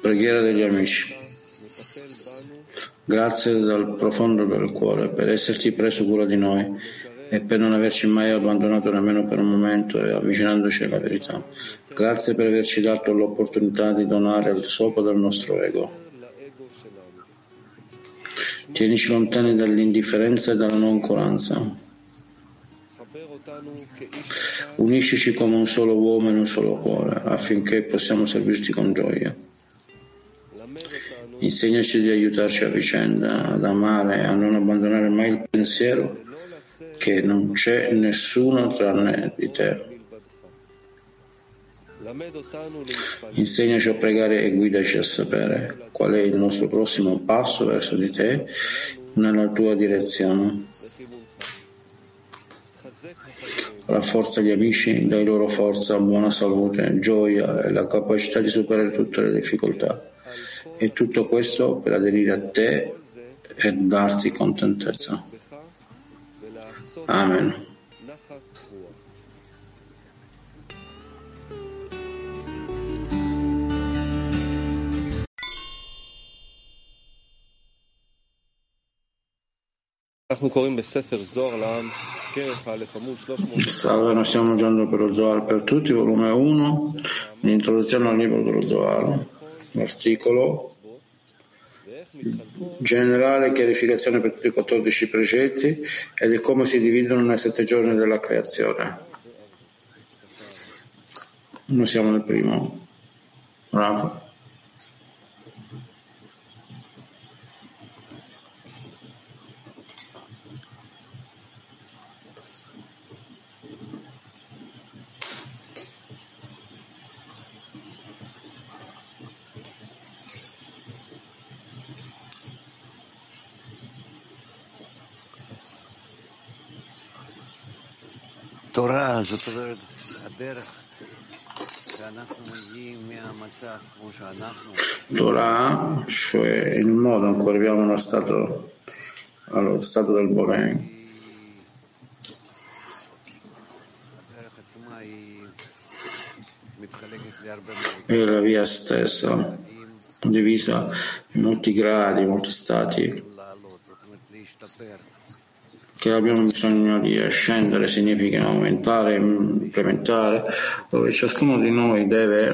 Preghiera degli amici. Grazie dal profondo del cuore per esserti preso cura di noi e per non averci mai abbandonato nemmeno per un momento e avvicinandoci alla verità. Grazie per averci dato l'opportunità di donare al scopo del nostro ego. Tienici lontani dall'indifferenza e dalla noncuranza. Uniscici come un solo uomo in un solo cuore affinché possiamo servirti con gioia. Insegnaci di aiutarci a vicenda, ad amare e a non abbandonare mai il pensiero che non c'è nessuno tranne di te. Insegnaci a pregare e guidaci a sapere qual è il nostro prossimo passo verso di te nella tua direzione. Rafforza gli amici, dai loro forza, buona salute, gioia e la capacità di superare tutte le difficoltà. E tutto questo per aderire a te e darti contentezza. Amen. Salve, noi stiamo leggendo per lo Zohar per tutti, volume 1, l'introduzione al libro dello Zohar, l'articolo generale chiarificazione per tutti i 14 precetti e di come si dividono nei sette giorni della creazione. Noi siamo nel primo. Bravo. Torah, cioè il modo in cui arriviamo allo stato, allo stato del Borei. E la via stessa, divisa in molti gradi, in molti stati che abbiamo bisogno di ascendere significa aumentare, mm, implementare, dove ciascuno di noi deve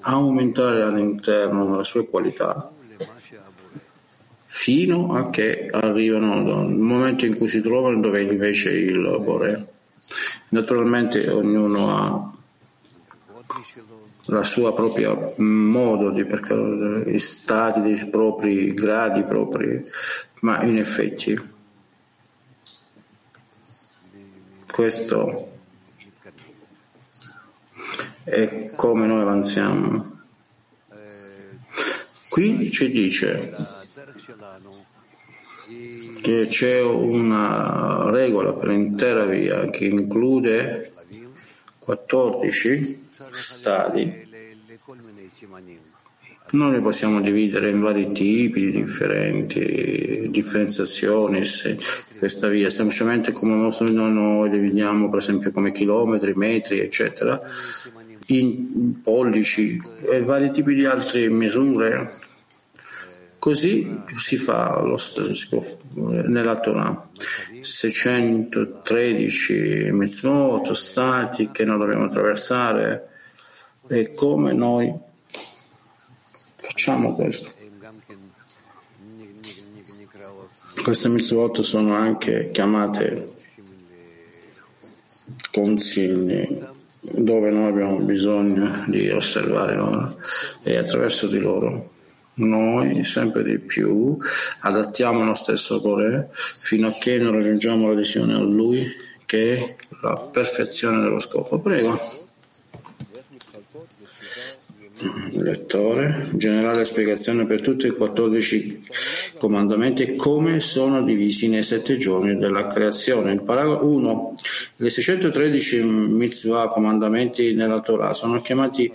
aumentare all'interno le sua qualità fino a che arrivano al momento in cui si trovano dove invece il Bore. Naturalmente ognuno ha la sua propria modo di percorrere i stati, i propri gradi propri, ma in effetti Questo è come noi avanziamo. Qui ci dice che c'è una regola per l'intera via che include 14 stadi noi li possiamo dividere in vari tipi differenti, differenziazioni questa via, semplicemente come noi dividiamo per esempio come chilometri, metri, eccetera, in pollici e vari tipi di altre misure. Così si fa lo st- si f- nella Torah. 613 mitzvot, stati che noi dobbiamo attraversare e come noi conosciamo questo. Queste mitzvot sono anche chiamate consigli dove noi abbiamo bisogno di osservare loro e attraverso di loro noi sempre di più adattiamo lo stesso cuore fino a che non raggiungiamo l'adesione a Lui che è la perfezione dello scopo. Prego. Lettore, generale spiegazione per tutti i 14 comandamenti e come sono divisi nei sette giorni della creazione. Il paragrafo 1. Le 613 mitzvah, comandamenti nella Torah, sono chiamati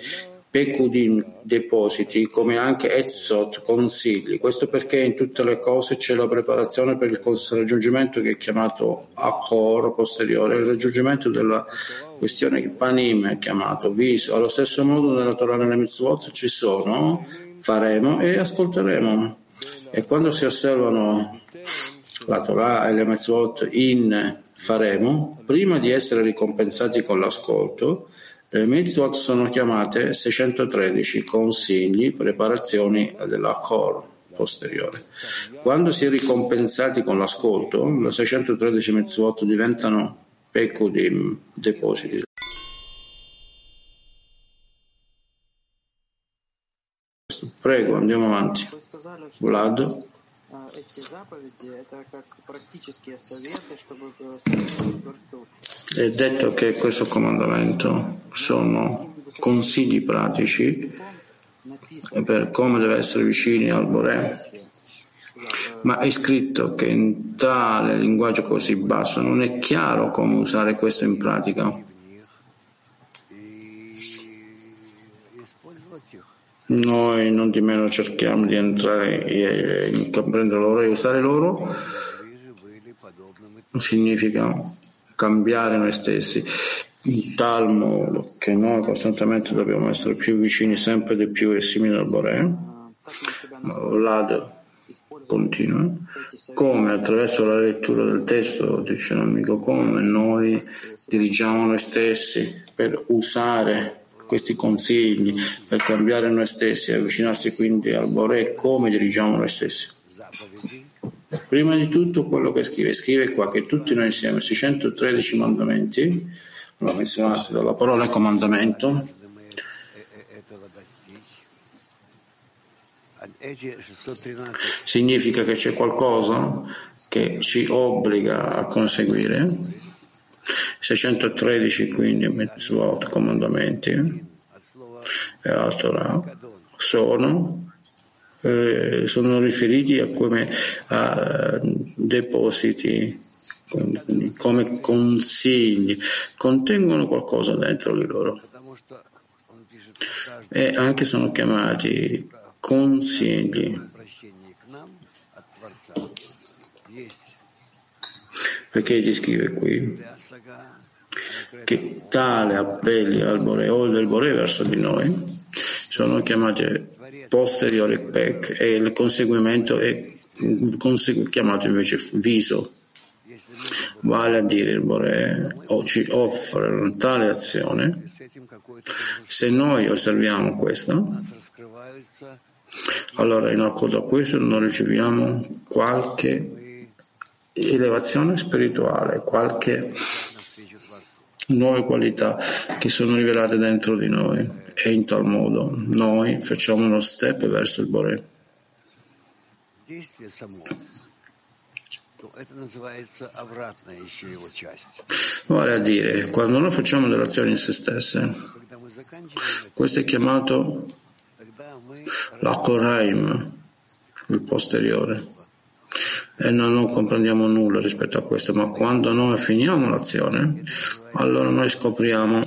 Pekudim depositi, come anche Etzot consigli. Questo perché in tutte le cose c'è la preparazione per il raggiungimento che è chiamato Akor posteriore, il raggiungimento della questione Panim è chiamato viso. Allo stesso modo nella Torah nelle Mitzvot ci sono, faremo e ascolteremo. E quando si osservano la Torah e le Mitzvot in faremo, prima di essere ricompensati con l'ascolto, le mitzvot sono chiamate 613 consigli, preparazioni della core posteriore. Quando si è ricompensati con l'ascolto, le 613 mitzvot diventano pekudim, depositi. Prego, andiamo avanti. Vlad Эти заповеди – это как практические советы, чтобы è detto che questo comandamento sono consigli pratici per come deve essere vicini al Bore, ma è scritto che in tale linguaggio così basso non è chiaro come usare questo in pratica. Noi non di meno cerchiamo di entrare e comprendere loro e usare loro significa cambiare noi stessi in tal modo che noi costantemente dobbiamo essere più vicini sempre di più e simili al Bore. Vlad continua. Come attraverso la lettura del testo, dice l'amico, come noi dirigiamo noi stessi per usare questi consigli, per cambiare noi stessi, avvicinarsi quindi al Bore, come dirigiamo noi stessi. Prima di tutto quello che scrive, scrive qua che tutti noi insieme, 613 mandamenti, lo menzionarsi dalla parola comandamento, significa che c'è qualcosa che ci obbliga a conseguire. 613 quindi mitzvot, comandamenti, e la Torah sono eh, sono riferiti a come a depositi, come consigli, contengono qualcosa dentro di loro. E anche sono chiamati consigli. Perché gli scrive qui che tale appelli al Bore o del Bore verso di noi sono chiamati posteriore PEC e il conseguimento è chiamato invece viso. Vale a dire il Bore ci offre tale azione. Se noi osserviamo questo, allora in accordo a questo noi riceviamo qualche elevazione spirituale, qualche nuove qualità che sono rivelate dentro di noi e in tal modo noi facciamo uno step verso il Bore. Vale a dire, quando noi facciamo delle azioni in se stesse, questo è chiamato la Koraim, il posteriore. E noi non comprendiamo nulla rispetto a questo, ma quando noi finiamo l'azione, allora noi scopriamo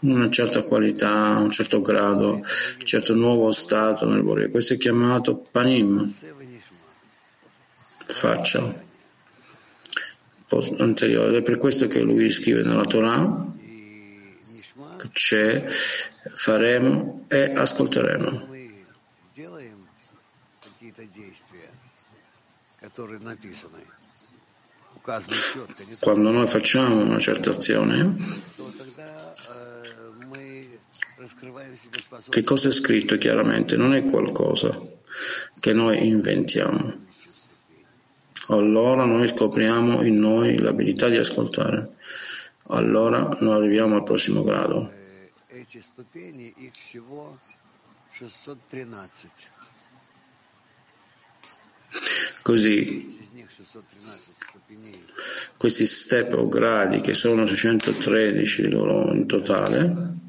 una certa qualità, un certo grado, un certo nuovo stato nel Bore. Questo è chiamato panim, faccia anteriore. È per questo che lui scrive nella Torah c'è, faremo e ascolteremo. Quando noi facciamo una certa azione, che cosa è scritto chiaramente? Non è qualcosa che noi inventiamo. Allora noi scopriamo in noi l'abilità di ascoltare. Allora noi arriviamo al prossimo grado. Così questi step o gradi che sono 613 di loro in totale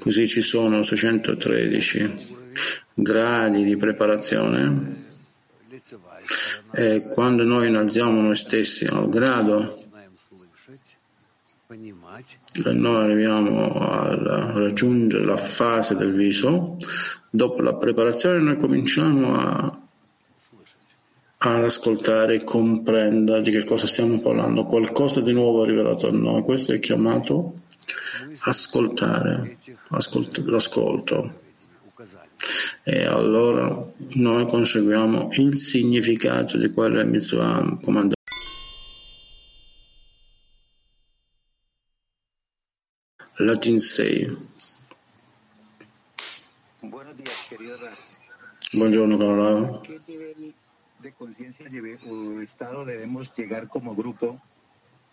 Così ci sono 613 gradi di preparazione. E quando noi innalziamo noi stessi al grado noi arriviamo a raggiungere la fase del viso, dopo la preparazione noi cominciamo a, ad ascoltare e comprendere di che cosa stiamo parlando, qualcosa di nuovo è rivelato a noi, questo è chiamato ascoltare, ascolt- l'ascolto. E allora noi conseguiamo il significato di quelle mitzvah comandate. Latin 6. Buongiorno caro ¿Qué nivel de conciencia o estado debemos llegar como grupo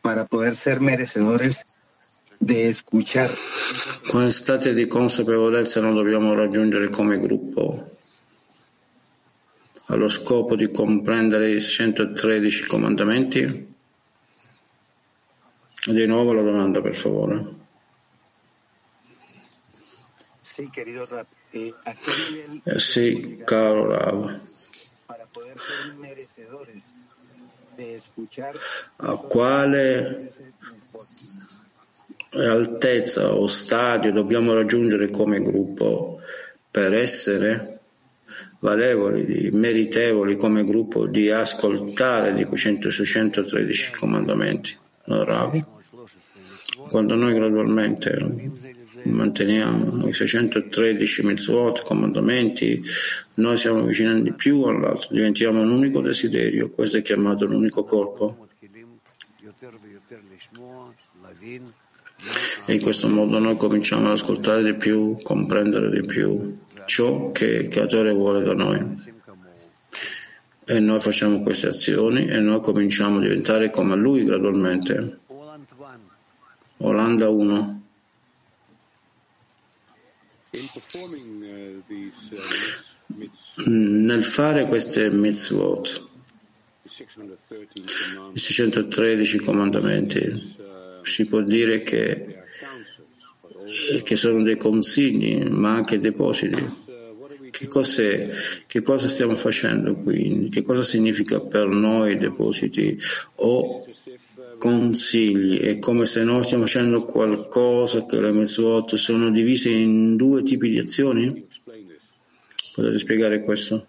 para poder ser merecedores de escuchar Quale state di consapevolezza noi dobbiamo raggiungere come gruppo? Allo scopo di comprendere i 113 comandamenti? Di nuovo la domanda, per favore. Sí, querido Rap, eh, ¿a qué nivel Eh, sì, caro Rav. A quale altezza o stadio dobbiamo raggiungere come gruppo per essere valevoli, meritevoli come gruppo di ascoltare di quei 100 613 comandamenti? Rav. Quando noi gradualmente manteniamo i 613 mitzvot, comandamenti, noi siamo avvicinando di più all'altro, diventiamo un unico desiderio, questo è chiamato l'unico corpo. E in questo modo noi cominciamo ad ascoltare di più, comprendere di più ciò che il creatore vuole da noi. E noi facciamo queste azioni e noi cominciamo a diventare come lui gradualmente. Olanda 1. In performing uh, these uh, mitz- Nel fare queste mitzvot, 613 i commandments, 613 comandamenti, si può dire che, che sono dei consigli, ma anche depositi. uh, Che, che cosa stiamo facendo qui? Che cosa significa per noi depositi o consigli? È come se noi stiamo facendo qualcosa che le mitzvot sono divise in due tipi di azioni? Potete spiegare questo?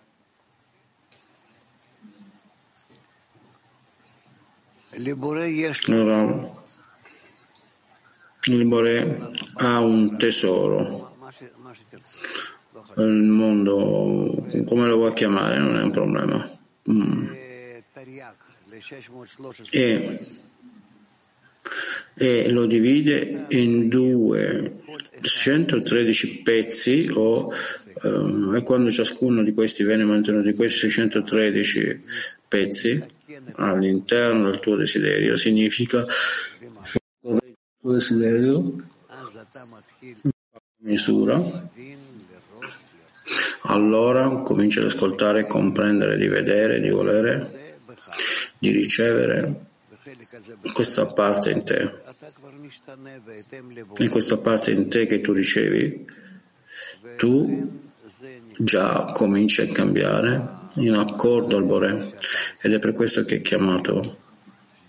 Allora, il Bore ha un tesoro, il mondo, come lo vuoi chiamare, non è un problema. Mm. E, e lo divide in due 113 pezzi o ehm, e quando ciascuno di questi viene mantenuto di questi 613 pezzi all'interno del tuo desiderio significa il tuo desiderio. Misura. Allora cominci ad ascoltare, comprendere, di vedere, di volere, di ricevere questa parte in te. In questa parte in te che tu ricevi, tu già cominci a cambiare in accordo al Bore. Ed è per questo che è chiamato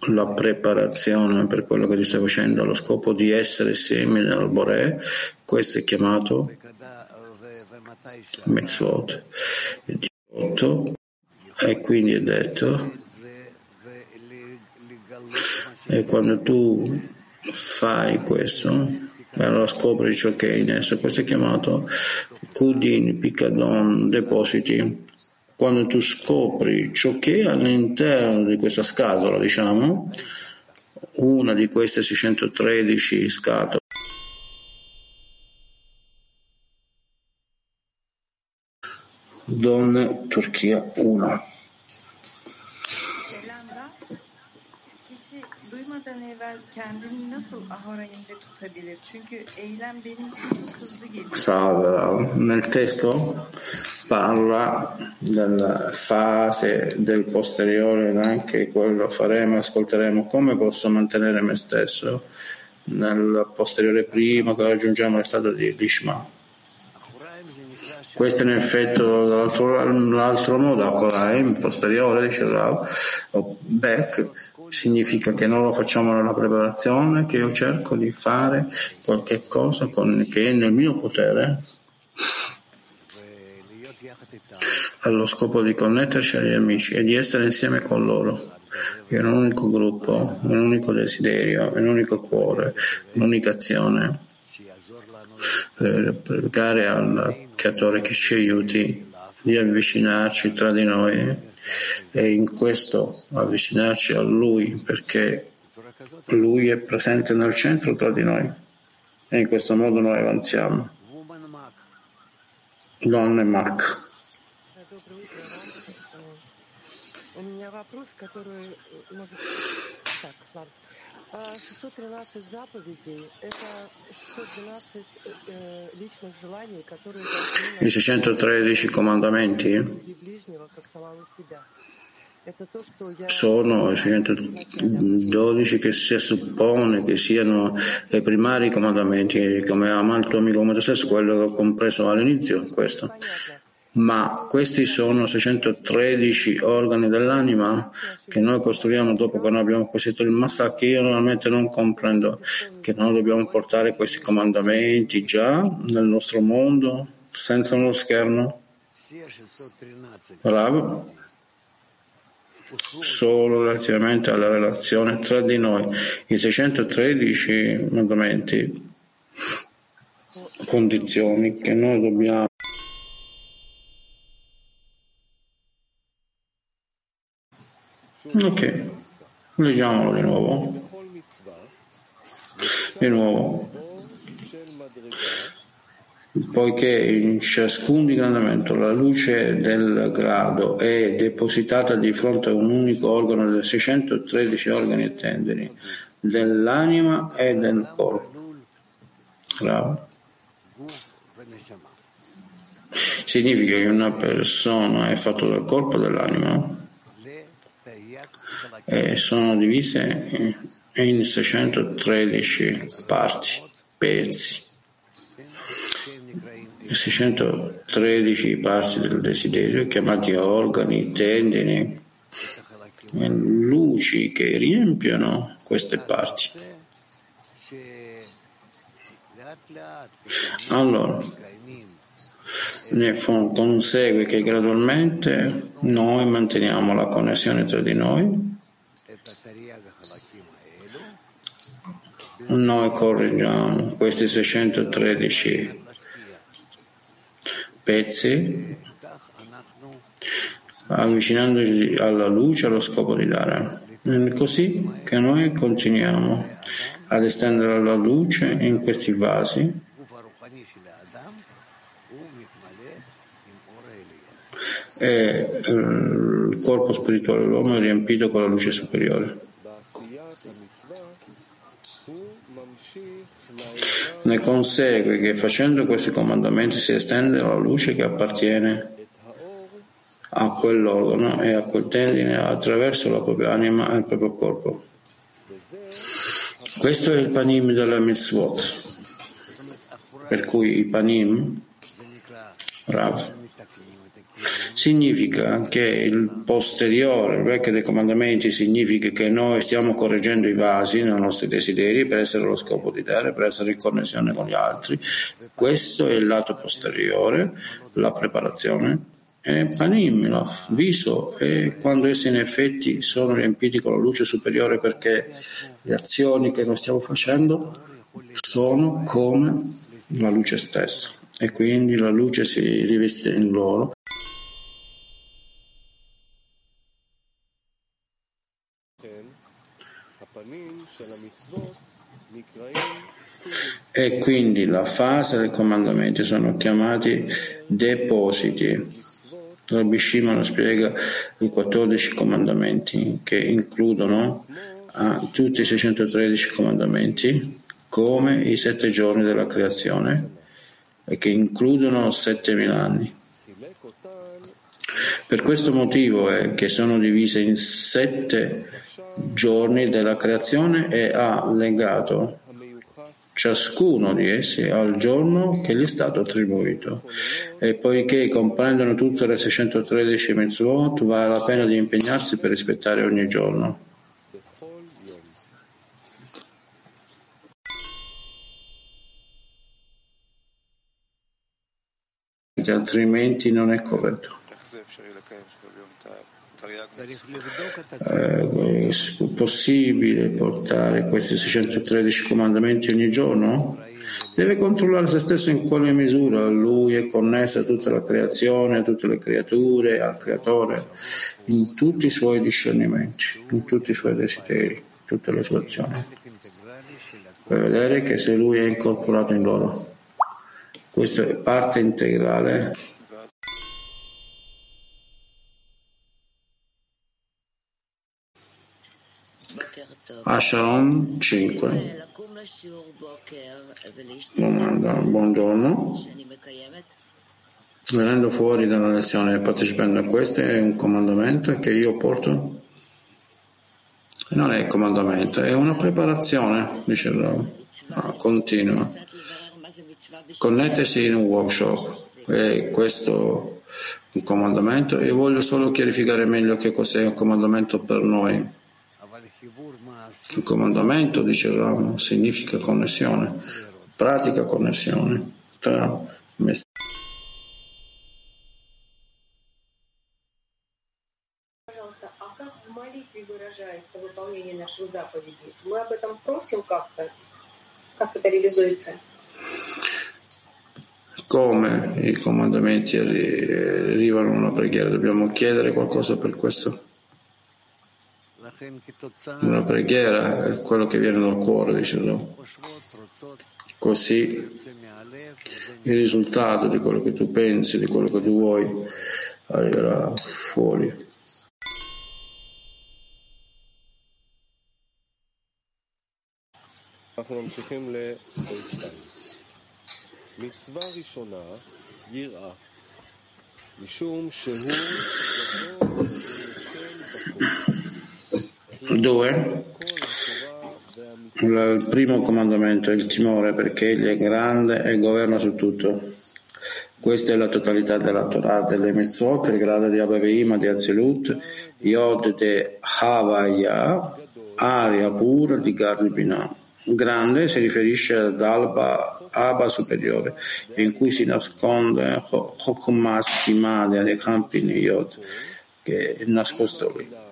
la preparazione per quello che tu stai facendo allo scopo di essere simile al Bore, questo è chiamato 18 e quindi è detto e quando tu fai questo allora scopri ciò che è in esso. Questo è chiamato Kudin, Picadon, depositi. Quando tu scopri ciò che è all'interno di questa scatola diciamo una di queste 613 scatole Donne Turchia 1 duymadan evvel kendini nasıl ahorayinde tutabilir? Çünkü eylem benim için hızlı geliyor. Salve, nel testo parla della fase del posteriore anche quello faremo, ascolteremo come posso mantenere me stesso nel posteriore prima che raggiungiamo lo stato di Lishma. Questo è in effetto dall'altro, dall'altro modo, in posteriore, dice Rav, o back, significa che non lo facciamo nella preparazione, che io cerco di fare qualche cosa con, che è nel mio potere. Allo scopo di connetterci agli amici e di essere insieme con loro. In un unico gruppo, in un unico desiderio, in un unico cuore, in un'unica azione. Per pregare al creatore che ci aiuti di avvicinarci tra di noi e in questo avvicinarci a Lui perché Lui è presente nel centro tra di noi e in questo modo noi avanziamo. Donne Mac. У меня вопрос, который... Так, ладно. I 613 comandamenti sono i 612 che si suppone che siano i primari comandamenti, come ama il tuo amico come te stesso, quello che ho compreso all'inizio, questo. Ma questi sono 613 organi dell'anima che noi costruiamo dopo che noi abbiamo acquisito il massa che io normalmente non comprendo, che noi dobbiamo portare questi comandamenti già nel nostro mondo, senza uno schermo bravo. Solo relativamente alla relazione tra di noi, i 613 mandamenti, condizioni che noi dobbiamo Ok, leggiamolo di nuovo. Di nuovo. Poiché in ciascun digrandamento la luce del grado è depositata di fronte a un unico organo dei 613 organi e tendini dell'anima e del corpo. Bravo significa che una persona è fatta dal corpo e dell'anima e sono divise in 613 parti, pezzi. 613 parti del desiderio chiamati organi, tendini, luci che riempiono queste parti. Allora, ne consegue che gradualmente noi manteniamo la connessione tra di noi Noi correggiamo questi 613 pezzi avvicinandoci alla luce allo scopo di dare. È così che noi continuiamo ad estendere la luce in questi vasi e eh, il corpo spirituale dell'uomo è riempito con la luce superiore. Ne consegue che facendo questi comandamenti si estende la luce che appartiene a quell'organo e a quel tendine attraverso la propria anima e il proprio corpo. Questo è il panim della mitzvot, per cui i panim, Rav, significa che il posteriore, il vecchio dei comandamenti, significa che noi stiamo correggendo i vasi nei nostri desideri per essere lo scopo di dare, per essere in connessione con gli altri. Questo è il lato posteriore, la preparazione. E panim, il viso, e quando essi in effetti sono riempiti con la luce superiore perché le azioni che noi stiamo facendo sono come la luce stessa e quindi la luce si riveste in loro e quindi la fase del comandamento, sono chiamati depositi. Rabbi Shimon spiega i 14 comandamenti che includono ah, tutti i 613 comandamenti come i sette giorni della creazione e che includono 7000 anni. Per questo motivo è che sono divise in sette giorni della creazione e ha legato ciascuno di essi al giorno che gli è stato attribuito. E poiché comprendono tutte le 613 mitzvot, vale la pena di impegnarsi per rispettare ogni giorno. altrimenti non è corretto. Eh, possibile portare questi 613 comandamenti ogni giorno? Deve controllare se stesso in quale misura lui è connesso a tutta la creazione, a tutte le creature, al creatore, in tutti i suoi discernimenti, in tutti i suoi desideri, in tutte le sue azioni, per vedere che se lui è incorporato in loro. Questa è parte integrale Asharon 5 Domanda, buongiorno. Venendo fuori dalla lezione e partecipando a questo è un comandamento che io porto? Non è comandamento, è una preparazione, dice il no, continua. Connettersi in un workshop, è questo un comandamento e voglio solo chiarificare meglio che cos'è un comandamento per noi. Il comandamento, dicevamo, significa connessione, pratica connessione tra me. Come i comandamenti arrivano alla preghiera? Dobbiamo chiedere qualcosa per questo? Una preghiera è quello che viene dal cuore, dice Gesù. Così il risultato di quello che tu pensi, di quello che tu vuoi, arriverà fuori. מצווה ראשונה, יראה, משום שהוא גדול Due? Il primo comandamento è il timore perché egli è grande e governa su tutto. Questa è la totalità della Torah, delle Mitzvot, il grado di Abaveima, di Azilut, Yod de Havaya, aria pura di Garbina. Grande si riferisce ad Alba, Abba superiore, in cui si nasconde Chokumas Kimade, di Kampin Yod, che è nascosto lì.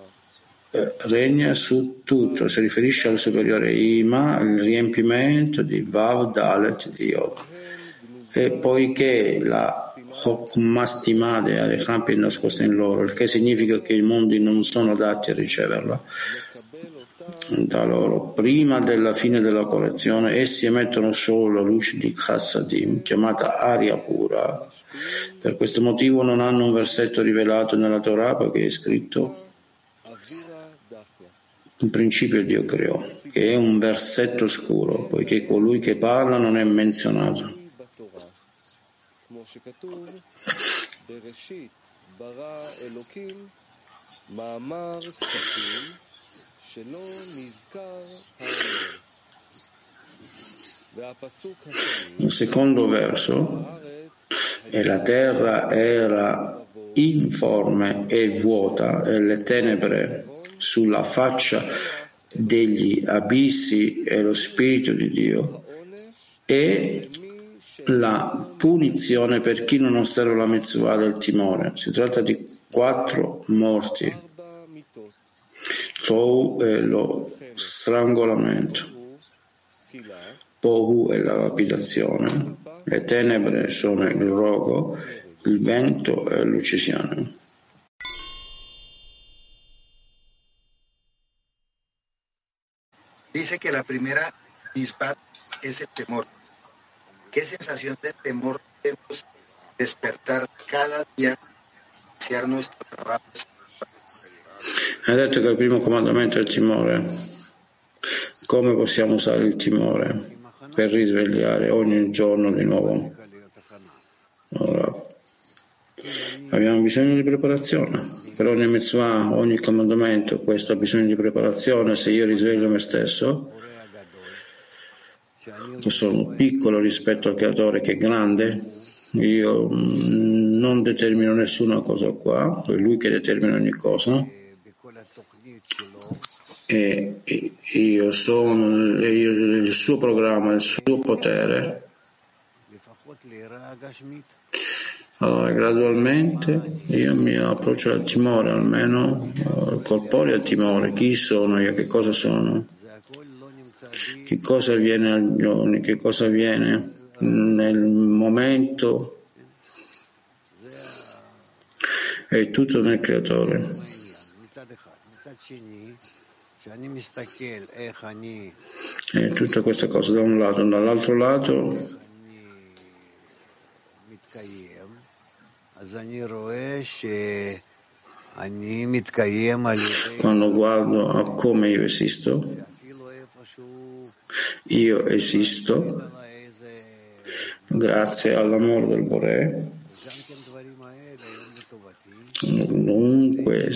Eh, regna su tutto, si riferisce al superiore Ima, il riempimento di Vav Dalet di Yod. E poiché la Chokmastimade ha le campi nascoste in loro, il che significa che i mondi non sono adatti a riceverla da loro. Prima della fine della collezione, essi emettono solo la luce di Chassadim, chiamata aria pura. Per questo motivo non hanno un versetto rivelato nella Torah perché è scritto un principio Dio creò, che è un versetto scuro, poiché colui che parla non è menzionato. Il secondo verso, e la terra era informe e vuota e le tenebre sulla faccia degli abissi e lo Spirito di Dio e la punizione per chi non osserva la mitzvah del timore. Si tratta di quattro morti. Tou è lo strangolamento. Pohu è la lapidazione. Le tenebre sono il rogo, il vento è l'uccisione. Dice que la primera misbat es el temor. ¿Qué sensación de temor debemos despertar cada día, iniciar nuestro trabajo? Hai detto che il primo comandamento è il timore. Come possiamo usare il timore per risvegliare ogni giorno di nuovo? Allora, abbiamo bisogno di preparazione per ogni mitzvah, ogni comandamento, questo ha bisogno di preparazione. Se io risveglio me stesso, che sono piccolo rispetto al creatore che è grande, io mm, non determino nessuna cosa qua, è lui che determina ogni cosa. E io sono io, il suo programma, il suo potere Allora, gradualmente io mi approccio al timore, almeno eh, corporeo al timore. Chi sono io? Che cosa sono? Che cosa avviene al giorno? Che cosa avviene nel momento? È tutto nel creatore. È tutta questa cosa da un lato, dall'altro lato quando guardo a come io esisto, io esisto grazie all'amore del Bore. Dunque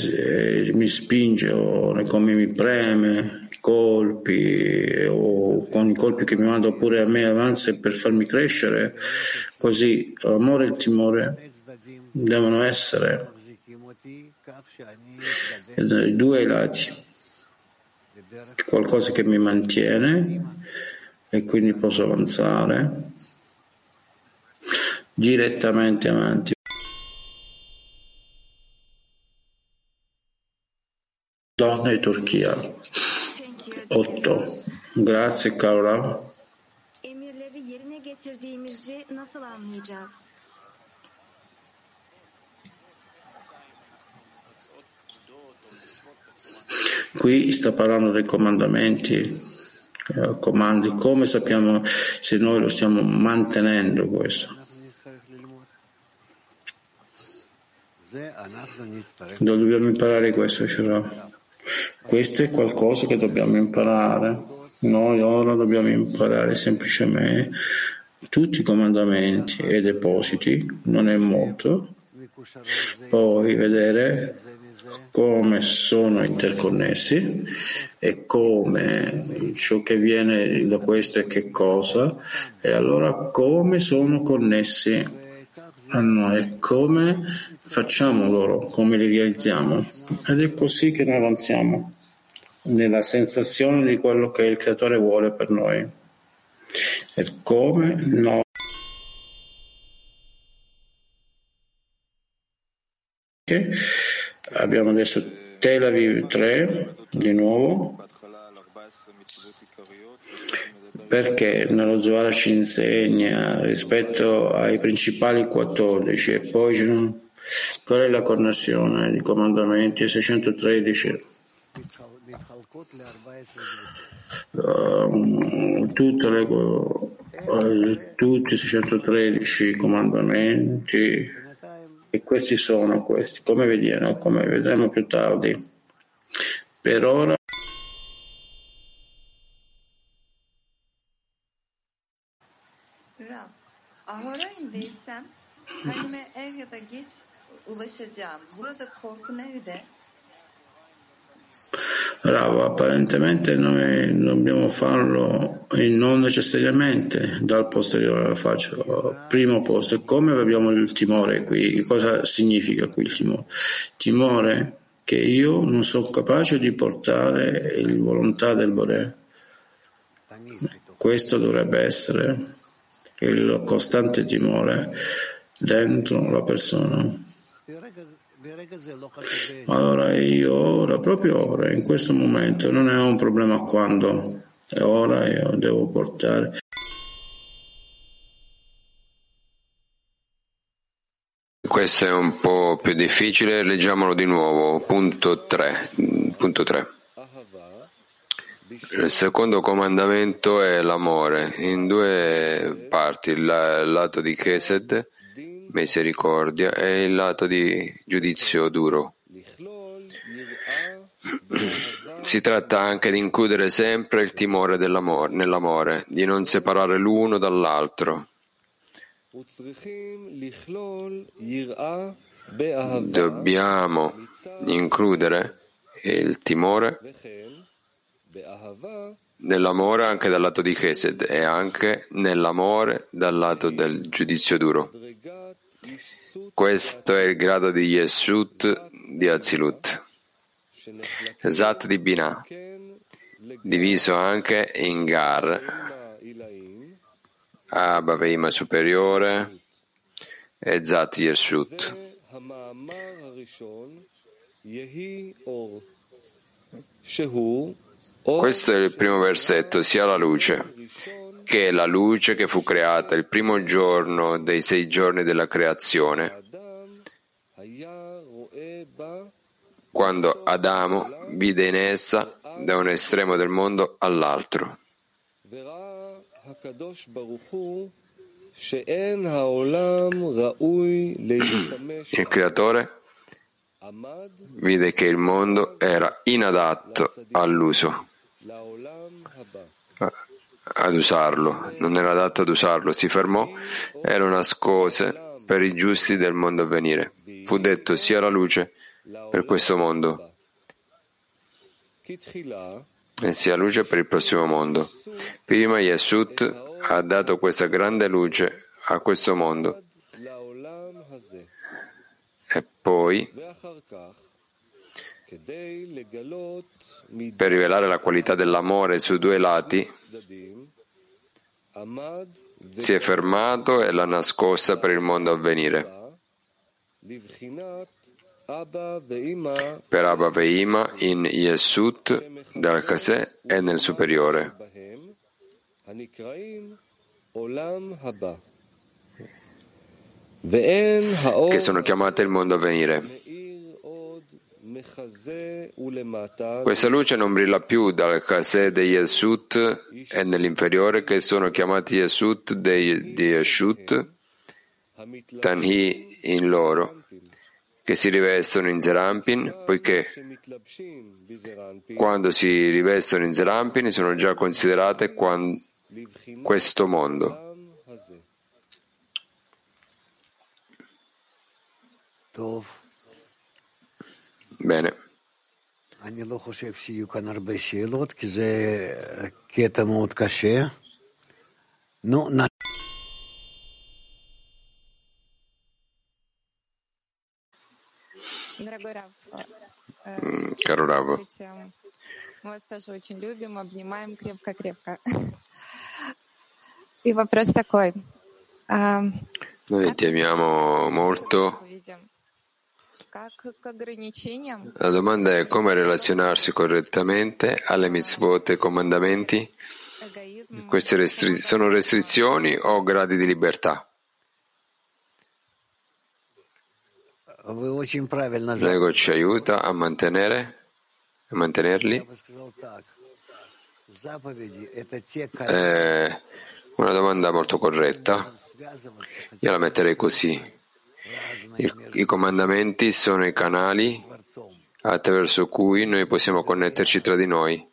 mi spinge o come mi preme, colpi o con i colpi che mi manda pure a me avanza per farmi crescere, così l'amore e il timore devono essere i due lati, qualcosa che mi mantiene e quindi posso avanzare direttamente avanti. Donna di Turchia 8 Grazie Carola Emirleri yerine nasıl anlayacağız? Qui sta parlando dei comandamenti, eh, comandi, come sappiamo se noi lo stiamo mantenendo questo. Dobbiamo imparare questo, Shura? Questo è qualcosa che dobbiamo imparare. Noi ora dobbiamo imparare semplicemente tutti i comandamenti e depositi, non è molto, poi vedere come sono interconnessi e come ciò che viene da questo è che cosa e allora come sono connessi? A noi, come facciamo loro, come li realizziamo? Ed è così che noi avanziamo nella sensazione di quello che il creatore vuole per noi. E come noi Abbiamo adesso Tel Aviv 3 di nuovo. Perché nello Zohar ci insegna rispetto ai principali 14 e poi qual è la connessione di comandamenti? 613 uh, tutte le, uh, tutti i 613 comandamenti e questi sono questi, come vedremo, come vedremo più tardi. Per ora ahora indeysem ulaşacağım. Burada korku nerede? Bravo, apparentemente noi dobbiamo farlo e non necessariamente dal posteriore alla faccia, primo posto. Come abbiamo il timore qui? Cosa significa qui il timore? Timore che io non sono capace di portare il volontà del Bore. Questo dovrebbe essere il costante timore dentro la persona. Allora io ora, proprio ora, in questo momento, non è un problema quando, è ora io devo portare. Questo è un po' più difficile, leggiamolo di nuovo. Punto 3. Punto 3. Il secondo comandamento è l'amore, in due parti, il lato di Kesed misericordia e il lato di giudizio duro. Si tratta anche di includere sempre il timore nell'amore, di non separare l'uno dall'altro. Dobbiamo includere il timore nell'amore anche dal lato di Chesed e anche nell'amore dal lato del giudizio duro. Questo è il grado di Yeshut di Azilut, Zat di Binah, diviso anche in Gar, Abaveima superiore e Zat Yeshut. Questo è il primo versetto, sia la luce che la luce che fu creata il primo giorno dei sei giorni della creazione, quando Adamo vide in essa da un estremo del mondo all'altro. Il creatore vide che il mondo era inadatto all'uso ad usarlo, non era adatto ad usarlo, si fermò e lo nascose per i giusti del mondo a venire. Fu detto sia la luce per questo mondo e sia luce per il prossimo mondo. Prima Yeshut ha dato questa grande luce a questo mondo e poi per rivelare la qualità dell'amore sui due lati, si è fermato e l'ha nascosta per il mondo a venire. Per Abba Veima in Yesut dal Kaseh e nel superiore. Che sono chiamate il mondo a venire. Questa luce non brilla più dal Chase degli Yesut e nell'inferiore che sono chiamati Yesut di Yeshut, Tanhi in loro, che si rivestono in Zerampin, poiché quando si rivestono in Zerampin sono già considerate questo mondo. Dove. Bene. Caro Rav, мы вас тоже очень любим, обнимаем крепко-крепко. И вопрос такой. Noi ti amiamo molto la domanda è come relazionarsi correttamente alle mitzvot e ai comandamenti? Queste restri- sono restrizioni o gradi di libertà? L'ego ci aiuta a, mantenere, a mantenerli. È э, una domanda molto corretta. Io la metterei così. I comandamenti sono i canali attraverso cui noi possiamo connetterci tra di noi.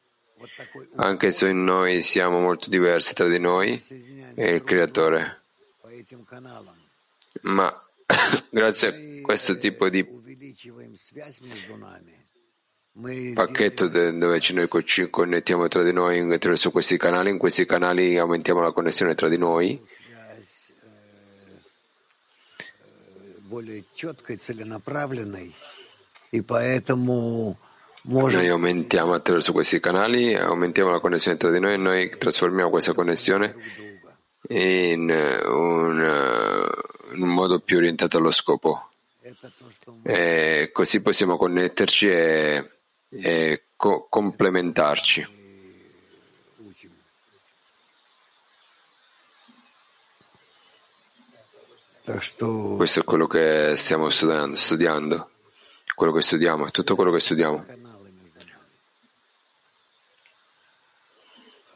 Anche se noi siamo molto diversi tra di noi e il Creatore. Ma grazie a questo tipo di pacchetto de- dove noi ci connettiamo tra di noi attraverso questi canali, in questi canali aumentiamo la connessione tra di noi Noi aumentiamo attraverso questi canali, aumentiamo la connessione tra di noi e noi trasformiamo questa connessione in un, un modo più orientato allo scopo. E così possiamo connetterci e, e co- complementarci. Questo è quello che stiamo studiando, studiando, quello che studiamo, tutto quello che studiamo.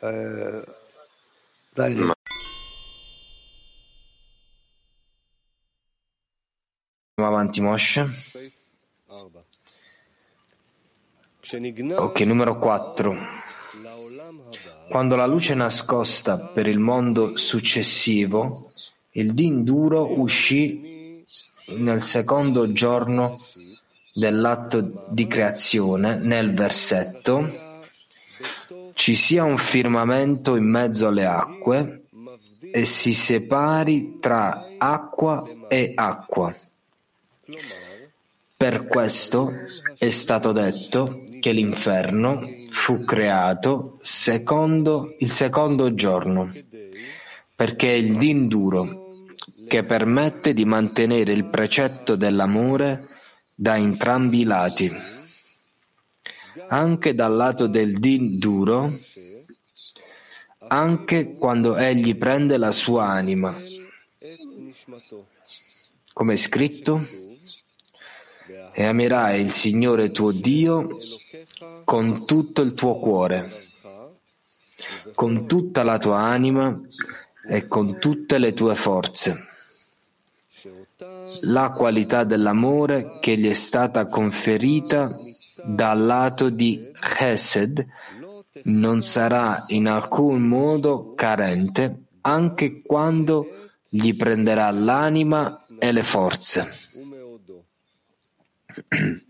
Eh, Ma avanti Moshe. Ok, numero 4. Quando la luce è nascosta per il mondo successivo, il din duro uscì nel secondo giorno dell'atto di creazione, nel versetto ci sia un firmamento in mezzo alle acque e si separi tra acqua e acqua. Per questo è stato detto che l'inferno fu creato secondo il secondo giorno, perché il din duro che permette di mantenere il precetto dell'amore da entrambi i lati. Anche dal lato del din duro, anche quando egli prende la sua anima. Come è scritto, e amerai il Signore tuo Dio con tutto il tuo cuore, con tutta la tua anima e con tutte le tue forze. La qualità dell'amore che gli è stata conferita dal lato di Chesed non sarà in alcun modo carente anche quando gli prenderà l'anima e le forze.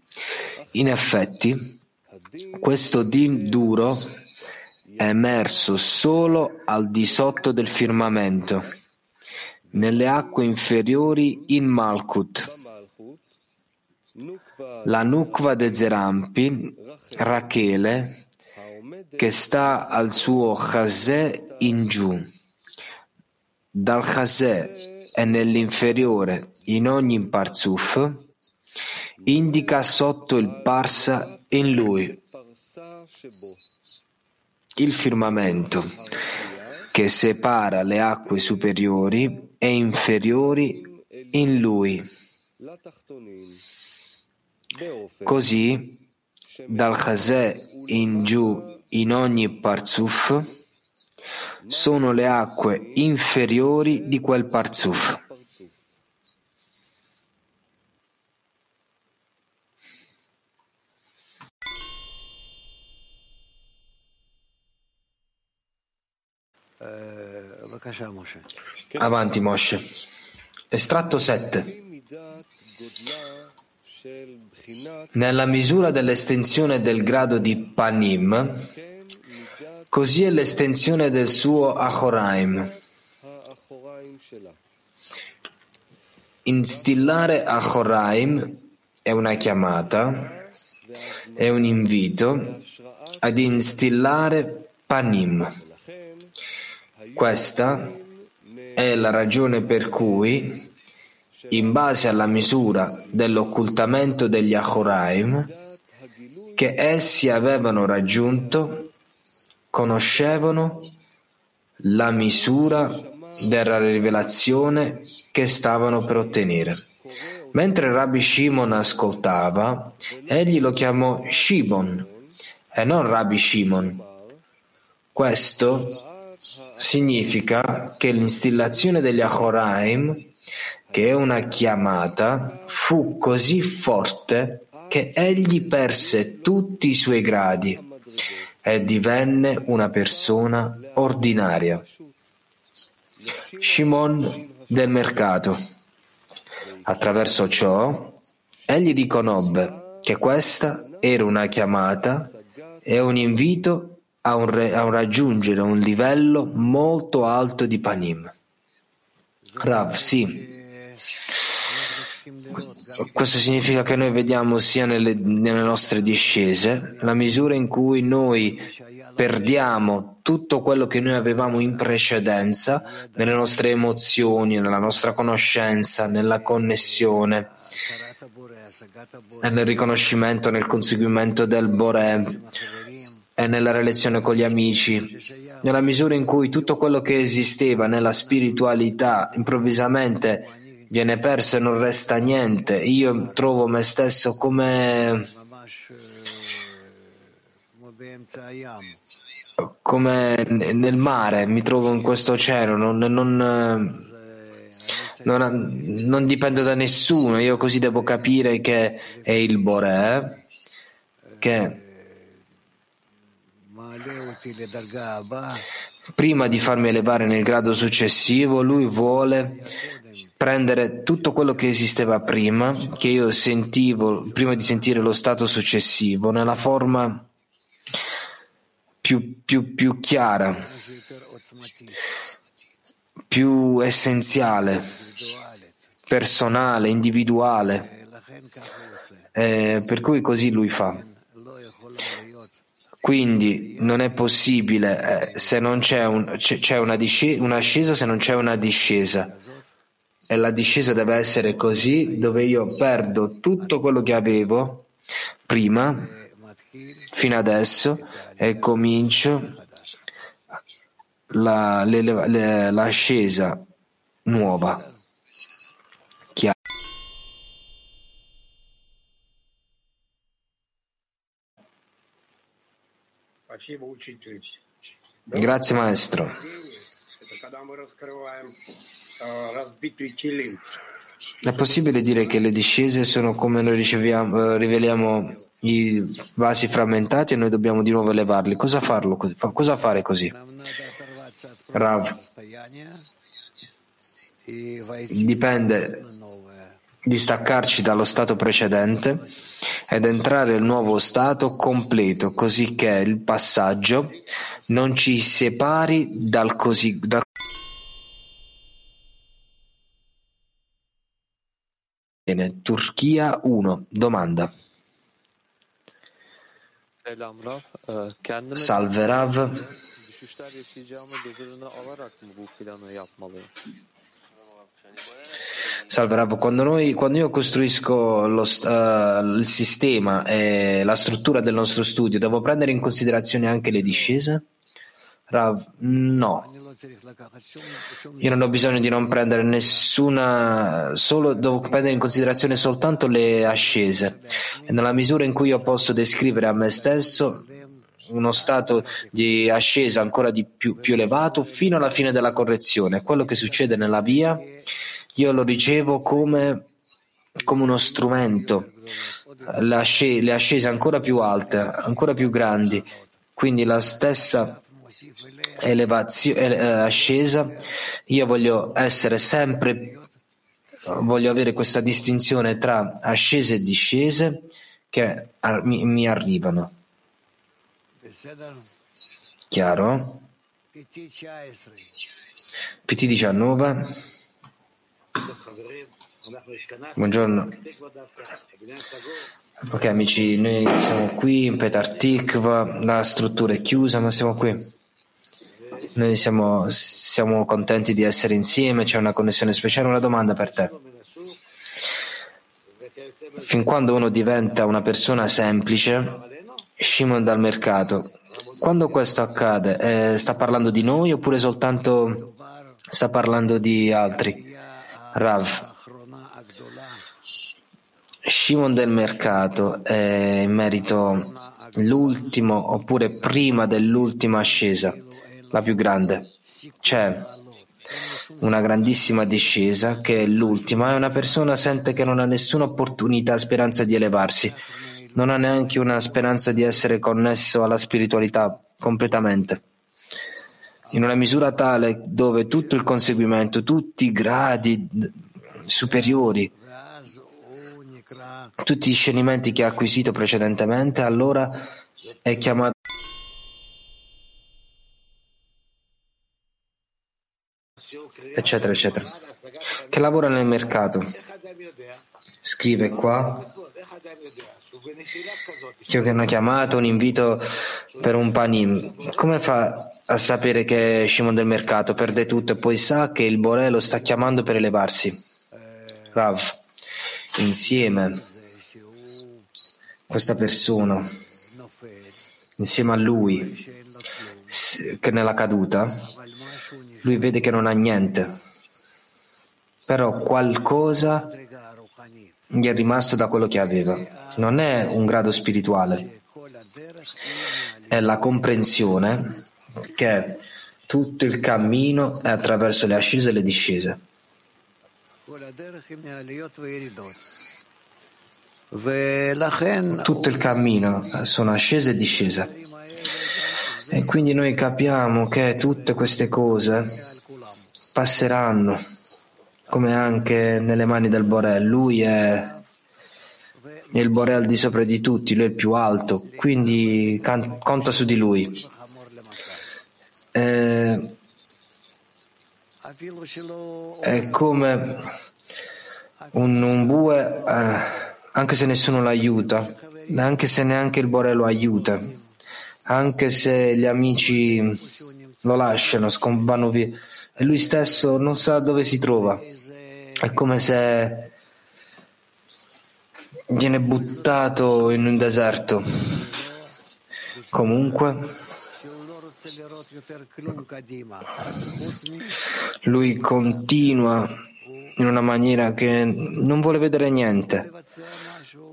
In effetti, questo din duro è emerso solo al di sotto del firmamento, nelle acque inferiori in Malkut. La Nukva de Zerampi, Rachele, che sta al suo chasè in giù. Dal chasè e nell'inferiore in ogni parzuf, indica sotto il parsa in lui il firmamento che separa le acque superiori e inferiori in lui. Così, dal chasè in giù in ogni parzuf sono le acque inferiori di quel parzuf. Avanti Moshe. Estratto 7. Nella misura dell'estensione del grado di Panim, così è l'estensione del suo Achoraim. Instillare Achoraim è una chiamata, è un invito ad instillare Panim. Questa è la ragione per cui, in base alla misura dell'occultamento degli Achoraim, che essi avevano raggiunto, conoscevano la misura della rivelazione che stavano per ottenere. Mentre Rabbi Shimon ascoltava, egli lo chiamò Shimon e non Rabbi Shimon. Questo significa che l'instillazione degli Achoraim, che è una chiamata, fu così forte che egli perse tutti i suoi gradi e divenne una persona ordinaria. Shimon del mercato. Attraverso ciò, egli riconobbe che questa era una chiamata e un invito a un, a un raggiungere un livello molto alto di Panim. Rav, sì. Questo significa che noi vediamo sia nelle, nelle nostre discese la misura in cui noi perdiamo tutto quello che noi avevamo in precedenza nelle nostre emozioni, nella nostra conoscenza, nella connessione, nel riconoscimento, nel conseguimento del Bore, e nella relazione con gli amici, nella misura in cui tutto quello che esisteva nella spiritualità improvvisamente viene perso e non resta niente, io trovo me stesso come come nel mare, mi trovo in questo oceano, non, non, non, non dipendo da nessuno, io così devo capire che è il Bore, che Prima di farmi elevare nel grado successivo, lui vuole prendere tutto quello che esisteva prima, che io sentivo prima di sentire lo stato successivo, nella forma più, più, più chiara, più essenziale, personale, individuale. Eh, per cui così lui fa. Quindi non è possibile eh, se non c'è, un, c'è una, disce- un'ascesa se non c'è una discesa. e la discesa deve essere così, dove io perdo tutto quello che avevo prima, fino adesso, e comincio la, l'ascesa nuova. Grazie maestro. È possibile dire che le discese sono come noi eh, riveliamo i vasi frammentati e noi dobbiamo di nuovo elevarli. Cosa, farlo, cosa fare così? Rav. Dipende di staccarci dallo stato precedente ed entrare nel nuovo stato completo, così che il passaggio non ci separi dal così. dal Bene, Turchia 1. Domanda. Salve Rav. Salve Rav, quando, noi, quando io costruisco lo, eh, il sistema e la struttura del nostro studio, devo prendere in considerazione anche le discese? Rav, no. Io non ho bisogno di non prendere nessuna, solo, devo prendere in considerazione soltanto le ascese. E nella misura in cui io posso descrivere a me stesso uno stato di ascesa ancora di più, più elevato fino alla fine della correzione. Quello che succede nella via, io lo ricevo come, come uno strumento, le, asce- le ascese ancora più alte, ancora più grandi, quindi la stessa elevazione, ascesa, io voglio essere sempre, voglio avere questa distinzione tra ascese e discese che mi, mi arrivano. Chiaro? PT 19. Buongiorno. Ok amici, noi siamo qui in Petar Tikva, la struttura è chiusa ma siamo qui. Noi siamo, siamo contenti di essere insieme, c'è una connessione speciale. Una domanda per te. Fin quando uno diventa una persona semplice, Shimon dal mercato, quando questo accade, eh, sta parlando di noi oppure soltanto sta parlando di altri? Rav. Shimon del mercato è in merito l'ultimo oppure prima dell'ultima ascesa, la più grande. C'è una grandissima discesa che è l'ultima e una persona sente che non ha nessuna opportunità, speranza di elevarsi, non ha neanche una speranza di essere connesso alla spiritualità completamente. In una misura tale dove tutto il conseguimento, tutti i gradi superiori, tutti gli scenimenti che ha acquisito precedentemente, allora è chiamato eccetera eccetera. Che lavora nel mercato. Scrive qua che hanno chiamato un invito per un panim. Come fa a sapere che Shimon del mercato perde tutto e poi sa che il Bore lo sta chiamando per elevarsi. Rav insieme questa persona insieme a lui che nella caduta lui vede che non ha niente. Però qualcosa gli è rimasto da quello che aveva. Non è un grado spirituale. È la comprensione che tutto il cammino è attraverso le ascese e le discese tutto il cammino sono ascese e discese. E quindi noi capiamo che tutte queste cose passeranno, come anche nelle mani del Borel. Lui è il Borel di sopra di tutti, lui è il più alto, quindi can- conta su di lui. Eh, è come un, un bue. Eh, anche se nessuno lo aiuta, anche se neanche il Bore lo aiuta, anche se gli amici lo lasciano, vanno via, e lui stesso non sa dove si trova. È come se viene buttato in un deserto. Comunque, lui continua in una maniera che non vuole vedere niente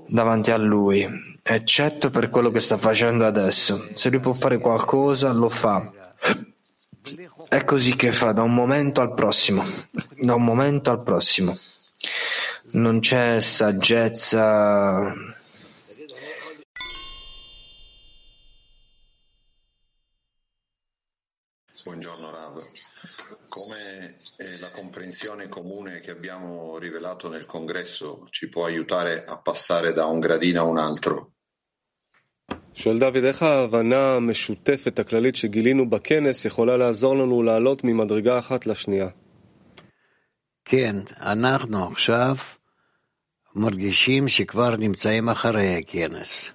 davanti a lui, eccetto per quello che sta facendo adesso. Se lui può fare qualcosa, lo fa. È così che fa da un momento al prossimo, da un momento al prossimo. Non c'è saggezza. la comprensione comune che abbiamo rivelato nel congresso ci può aiutare a passare da un gradino a un altro? שואל דוד, איך ההבנה המשותפת הכללית שגילינו בכנס יכולה לעזור לנו לעלות ממדרגה אחת לשנייה? כן, אנחנו עכשיו מרגישים שכבר נמצאים אחרי הכנס.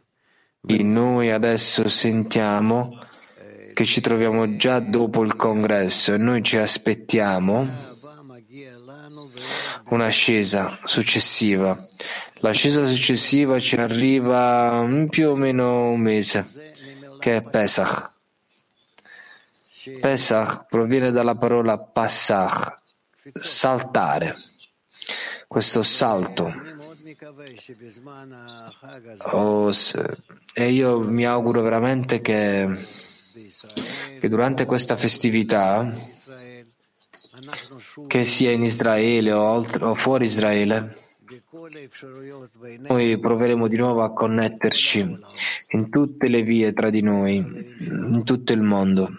E noi adesso sentiamo che ci troviamo già dopo il congresso e noi ci aspettiamo un'ascesa successiva. L'ascesa successiva ci arriva in più o meno un mese, che è Pesach. Pesach proviene dalla parola passach, saltare. Questo salto. Oh, e io mi auguro veramente che, che durante questa festività, che sia in Israele o, oltre, o fuori Israele, noi proveremo di nuovo a connetterci in tutte le vie tra di noi, in tutto il mondo,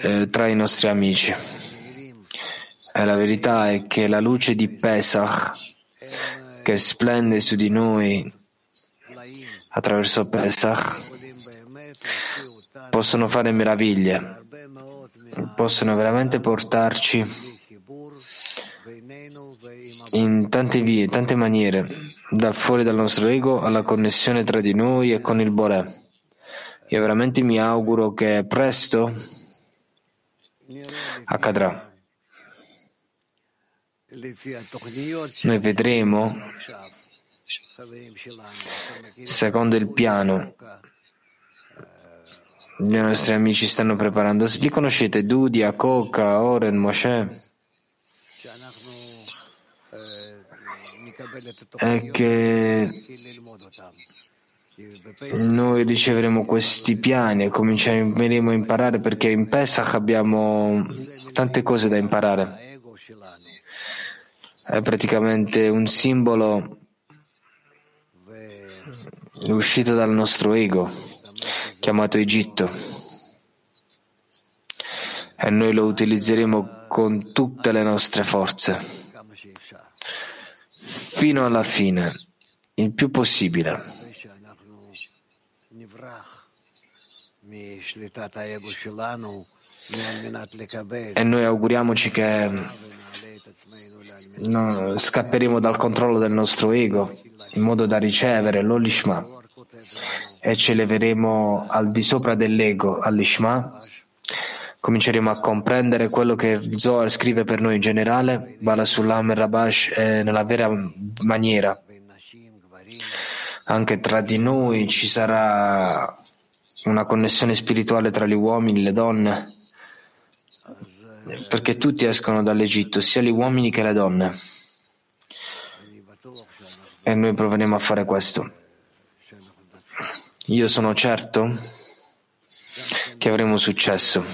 eh, tra i nostri amici. E la verità è che la luce di Pesach che splende su di noi attraverso Pesach possono fare meraviglie, possono veramente portarci in tante vie, tante maniere, dal fuori dal nostro ego alla connessione tra di noi e con il Boré. Io veramente mi auguro che presto accadrà. Noi vedremo, secondo il piano, i nostri amici stanno preparando. Li conoscete? Dudia, Coca, Oren, Moshe? È che noi riceveremo questi piani e cominceremo a imparare perché in Pesach abbiamo tante cose da imparare. È praticamente un simbolo uscito dal nostro ego, chiamato Egitto. E noi lo utilizzeremo con tutte le nostre forze, fino alla fine, il più possibile. E noi auguriamoci che no, scapperemo dal controllo del nostro ego in modo da ricevere l'Olishma e ci eleveremo al di sopra dell'ego, all'Ishma. Cominceremo a comprendere quello che Zohar scrive per noi in generale, Bala Sulam e Rabash, eh, nella vera maniera. Anche tra di noi ci sarà una connessione spirituale tra gli uomini e le donne, perché tutti escono dall'Egitto, sia gli uomini che le donne. E noi proveremo a fare questo. Io sono certo che avremo successo.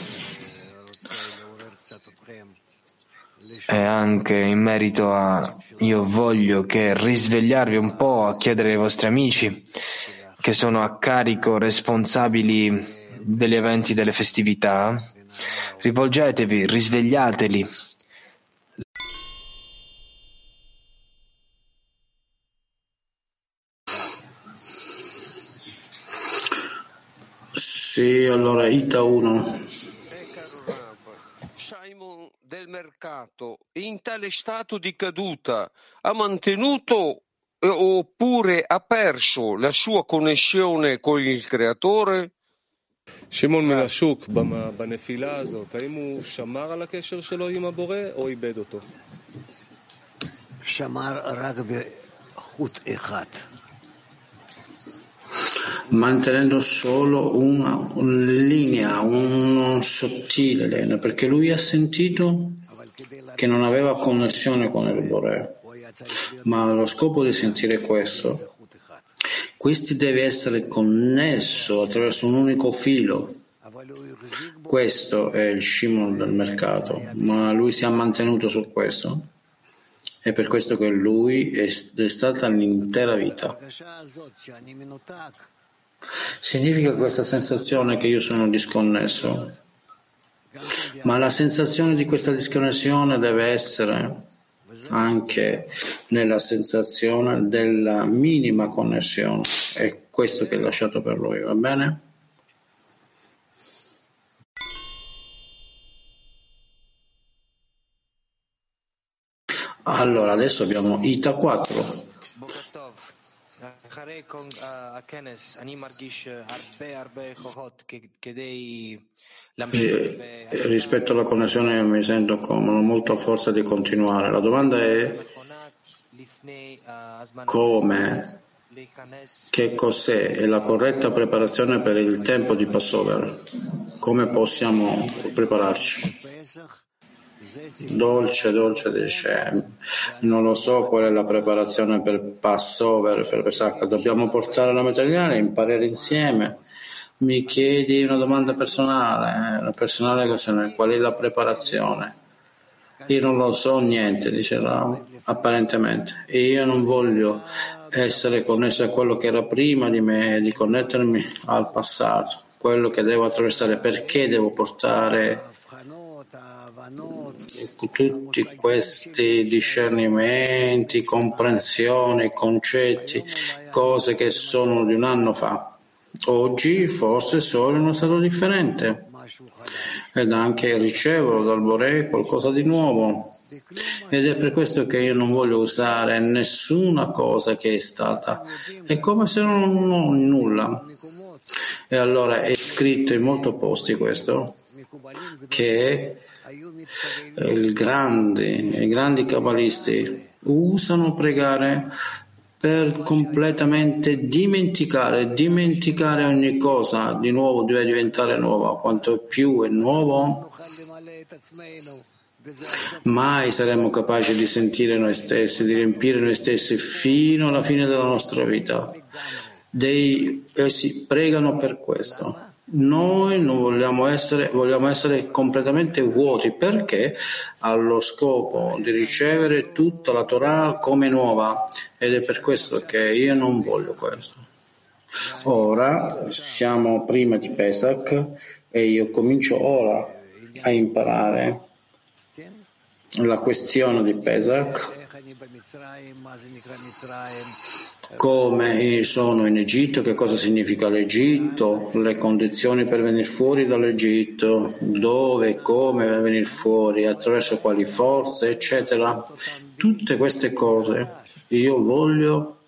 E anche in merito a io voglio che risvegliarvi un po' a chiedere ai vostri amici che sono a carico responsabili degli eventi delle festività, rivolgetevi, risvegliateli. Sì, allora Ita 1. Simon del mercato in tale stato di caduta ha mantenuto eh, oppure ha perso la sua connessione con il creatore? שמעון מן השוק בנפילה הזאת, האם הוא שמר על הקשר שלו עם הבורא או איבד אותו? שמר רק בחוט אחד. mantenendo solo una, linea, un sottile linea, perché lui ha sentito che non aveva connessione con il Bore, ma allo scopo di sentire questo, questi deve essere connesso attraverso un unico filo. Questo è il Shimon del mercato, ma lui si è mantenuto su questo. È per questo che lui è, è stata l'intera vita. Significa questa sensazione che io sono disconnesso, ma la sensazione di questa disconnessione deve essere anche nella sensazione della minima connessione. È questo che è lasciato per lui, va bene? Allora, adesso abbiamo Ita 4. E rispetto alla connessione mi sento con molta forza di continuare. La domanda è come, che cos'è la corretta preparazione per il tempo di Passover? Come possiamo prepararci? Dolce, dolce dice, non lo so qual è la preparazione per Passover, per Pesach, dobbiamo portare la materiale, imparare insieme. Mi chiedi una domanda personale, una personale qual è la preparazione? Io non lo so niente, dice Rav, apparentemente, e io non voglio essere connesso a quello che era prima di me, di connettermi al passato, quello che devo attraversare, perché devo portare tutti questi discernimenti, comprensioni, concetti, cose che sono di un anno fa. Oggi forse sono in uno stato differente ed anche ricevo dal Bore qualcosa di nuovo. Ed è per questo che io non voglio usare nessuna cosa che è stata. È come se non ho nulla. E allora è scritto in molti posti questo, che i grandi, i grandi cabalisti usano pregare per completamente dimenticare, dimenticare ogni cosa di nuovo deve diventare nuova. Quanto più è nuovo, mai saremo capaci di sentire noi stessi, di riempire noi stessi fino alla fine della nostra vita. Dei, essi pregano per questo. Noi non vogliamo essere, vogliamo essere completamente vuoti. Perché? Allo scopo di ricevere tutta la Torah come nuova. Ed è per questo che io non voglio questo. Ora siamo prima di Pesach e io comincio ora a imparare la questione di Pesach come sono in Egitto, che cosa significa l'Egitto, le condizioni per venire fuori dall'Egitto, dove e come venire fuori, attraverso quali forze, eccetera. Tutte queste cose io voglio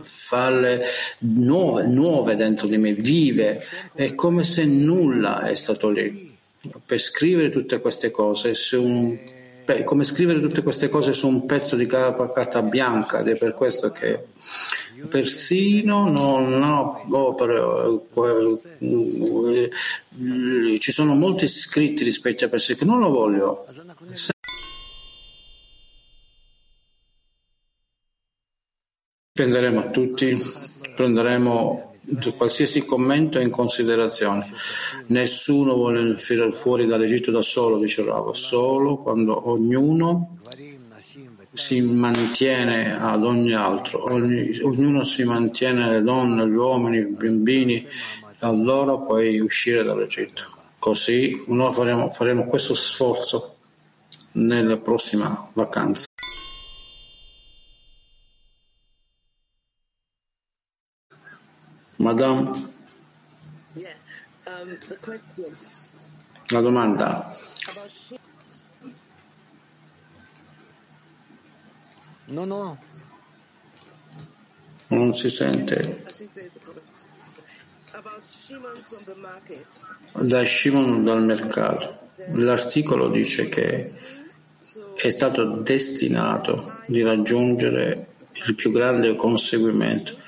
farle nuove, nuove dentro di me, vive, è come se nulla è stato lì. Per scrivere tutte queste cose su un Beh, come scrivere tutte queste cose su un pezzo di carta bianca ed è per questo che persino non ho opere, ci sono molti scritti rispetto a persone che non lo voglio. Prenderemo a tutti, prenderemo qualsiasi commento in considerazione. Nessuno vuole uscire fuori dall'Egitto da solo, dice Rava, solo quando ognuno si mantiene ad ogni altro, ogni, ognuno si mantiene le donne, gli uomini, i bambini, allora puoi uscire dall'Egitto. Così noi faremo, faremo questo sforzo nella prossima vacanza. Madame, la domanda. No, no. Non si sente. da Shimon dal mercato. L'articolo dice che è stato destinato di raggiungere il più grande conseguimento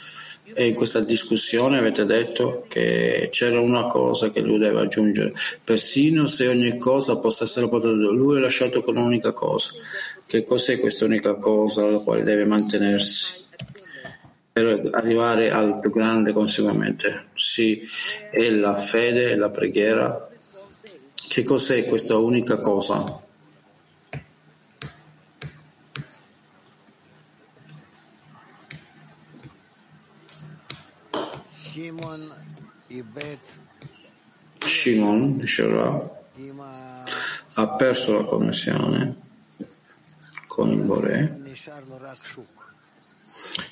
e in questa discussione avete detto che c'era una cosa che lui deve aggiungere, persino se ogni cosa possa essere potuta, lui è lasciato con un'unica cosa. Che cos'è questa unica cosa alla quale deve mantenersi? per arrivare al più grande conseguimento. Sì, è la fede la preghiera. Che cos'è questa unica cosa? Shimon, diceva, ha perso la connessione con il Bore.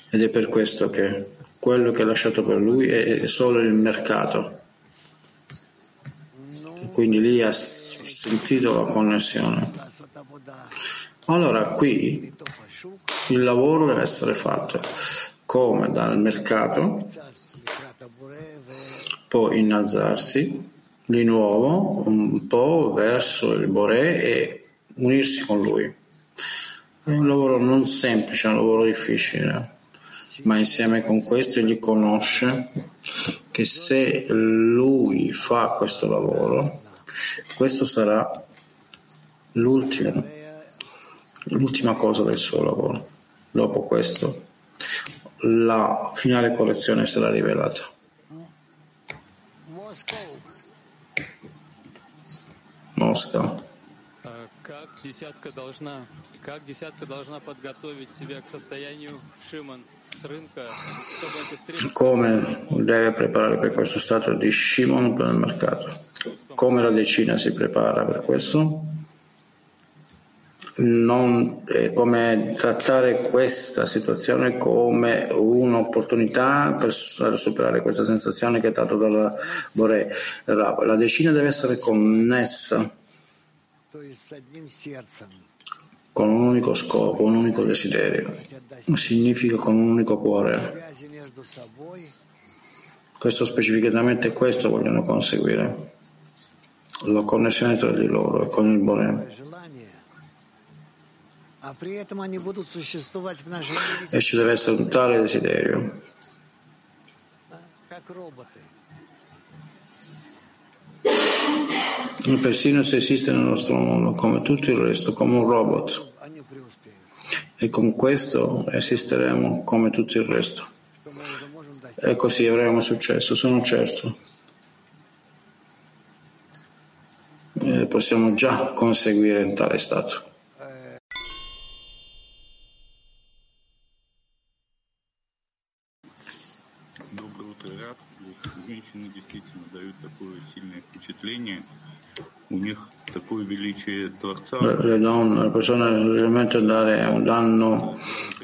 Ed è per questo che quello che ha lasciato per lui è solo il mercato. E quindi lì ha sentito la connessione. Allora qui il lavoro deve essere fatto. Come? Dal mercato, poi innalzarsi di nuovo un po' verso il Boré e unirsi con lui. È un lavoro non semplice, è un lavoro difficile ma insieme con questo egli conosce che se lui fa questo lavoro, questo sarà l'ultima, l'ultima cosa del suo lavoro. Dopo questo la finale correzione sarà rivelata. Mosca. Come deve preparare per questo stato di Shimon per il mercato? Come la decina si prepara per questo? Non, eh, come trattare questa situazione come un'opportunità per superare questa sensazione che è data dalla Bore. La, decina deve essere connessa con un unico scopo, un unico desiderio, significa con un unico cuore. Questo specificatamente questo vogliono conseguire, la connessione tra di loro e con il Bore. E ci deve essere un tale desiderio. E persino se esiste nel nostro mondo, come tutto il resto, come un robot. E con questo esisteremo come tutto il resto. E così avremo successo, sono certo. E possiamo già conseguire in tale stato. Le donne, le persone realmente dare, danno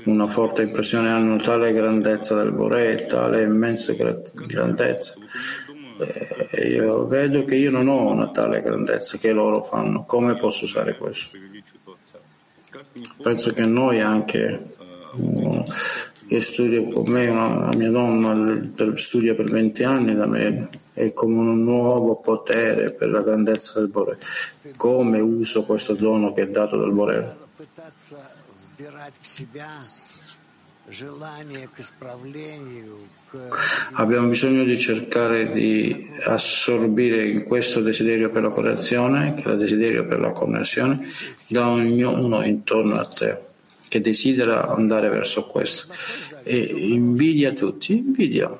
una forte impressione, hanno tale grandezza del Boré, tale immensa grandezza. E io vedo che io non ho una tale grandezza che loro fanno. Come posso usare questo? Penso che noi anche che studia con me, una, la mia donna studia per 20 anni da me, è come un nuovo potere per la grandezza del Bore. Come uso questo dono che è dato dal Bore? Abbiamo bisogno di cercare di assorbire in questo desiderio per la correzione, che è il desiderio per la connessione, da ognuno intorno a te che desidera andare verso questo e invidia tutti, invidia,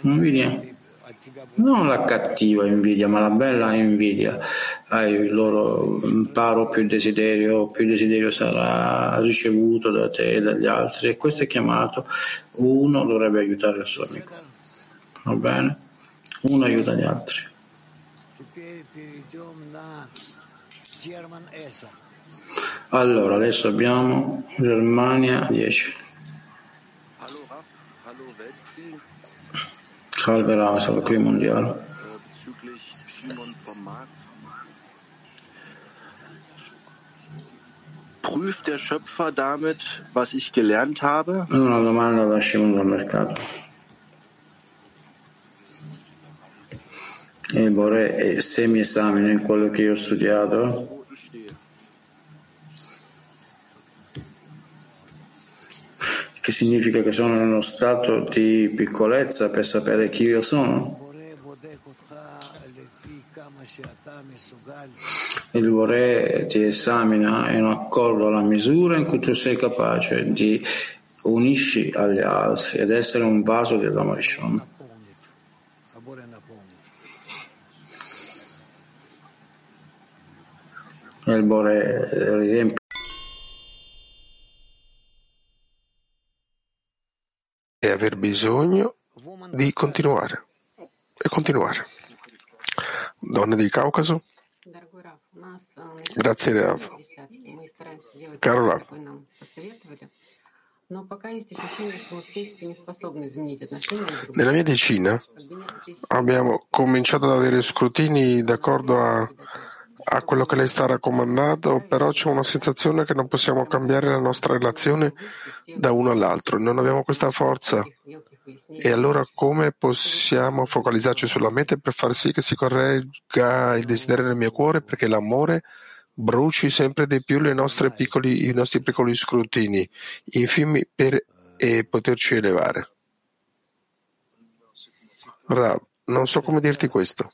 invidia. Non la cattiva invidia, ma la bella invidia. Hai il loro imparo più desiderio, più desiderio sarà ricevuto da te e dagli altri. E questo è chiamato uno dovrebbe aiutare il suo amico. Va bene? Uno aiuta gli altri. Allora, adesso abbiamo Germania 10. Salve Rava, salve qui mondiale. Prüft der Schöpfer damit, was ich gelernt habe? Una domanda da Shimon dal mercato. Il Bore è semi-esame in quello che io ho studiato? Che significa che sono in uno stato di piccolezza per sapere chi io sono? Il Bore ti esamina in accordo alla misura in cui tu sei capace di unisci agli altri ed essere un vaso di Adamashon. Il Bore e aver bisogno di continuare e continuare. Donne del Caucaso, grazie Rav. Caro Rav, nella mia decina abbiamo cominciato ad avere scrutini d'accordo a, a quello che lei sta raccomandando, però c'è una sensazione che non possiamo cambiare la nostra relazione da uno all'altro, non abbiamo questa forza. E allora come possiamo focalizzarci sulla meta per far sì che si corregga il desiderio nel mio cuore perché l'amore bruci sempre di più piccoli, i nostri piccoli scrutini, infimi per e poterci elevare. Rav, non so come dirti questo.